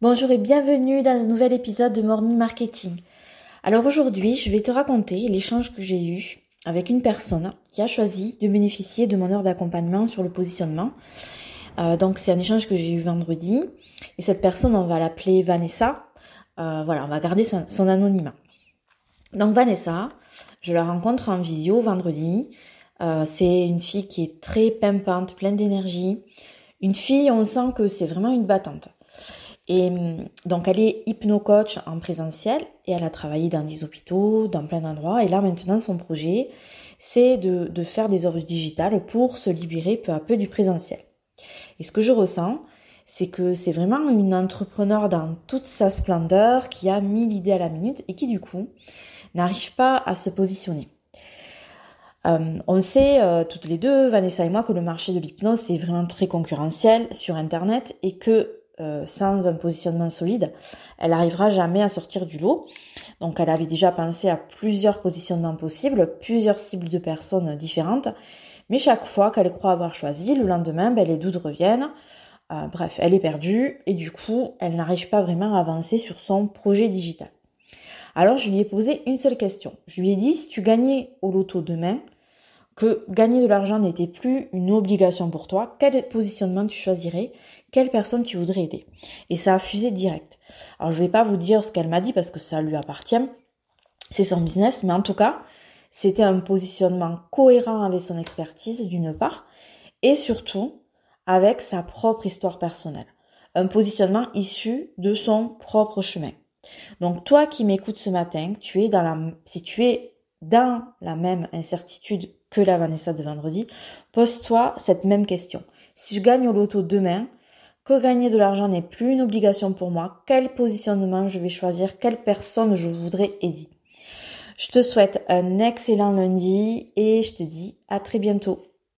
Bonjour et bienvenue dans un nouvel épisode de Morning Marketing. Alors aujourd'hui, je vais te raconter l'échange que j'ai eu avec une personne qui a choisi de bénéficier de mon heure d'accompagnement sur le positionnement. Euh, donc c'est un échange que j'ai eu vendredi et cette personne, on va l'appeler Vanessa. Euh, voilà, on va garder son, anonymat. Donc Vanessa, je la rencontre en visio vendredi. Euh, c'est une fille qui est très pimpante, pleine d'énergie. Une fille, on sent que c'est vraiment une battante. Et hum, donc elle est hypno-coach en présentiel et elle a travaillé dans des hôpitaux, dans plein d'endroits. Et là maintenant son projet, c'est de, de faire des offres digitales pour se libérer peu à peu du présentiel. Et ce que je ressens, c'est que c'est vraiment une entrepreneur dans toute sa splendeur qui a mille idées à la minute et qui du coup n'arrive pas à se positionner. Euh, on sait euh, toutes les deux, Vanessa et moi, que le marché de l'hypnose c'est vraiment très concurrentiel sur Internet et que euh, sans un positionnement solide, elle n'arrivera jamais à sortir du lot. Donc elle avait déjà pensé à plusieurs positionnements possibles, plusieurs cibles de personnes différentes, mais chaque fois qu'elle croit avoir choisi, le lendemain, ben, les doutes reviennent. Euh, bref, elle est perdue et du coup, elle n'arrive pas vraiment à avancer sur son projet digital. Alors je lui ai posé une seule question. Je lui ai dit, si tu gagnais au loto demain, que gagner de l'argent n'était plus une obligation pour toi, quel positionnement tu choisirais, quelle personne tu voudrais aider? Et ça a fusé direct. Alors je vais pas vous dire ce qu'elle m'a dit parce que ça lui appartient, c'est son business, mais en tout cas, c'était un positionnement cohérent avec son expertise d'une part, et surtout avec sa propre histoire personnelle. Un positionnement issu de son propre chemin. Donc toi qui m'écoutes ce matin, tu es dans la, si tu es dans la même incertitude que la Vanessa de vendredi, pose-toi cette même question. Si je gagne au loto demain, que gagner de l'argent n'est plus une obligation pour moi, quel positionnement je vais choisir, quelle personne je voudrais aider? Je te souhaite un excellent lundi et je te dis à très bientôt.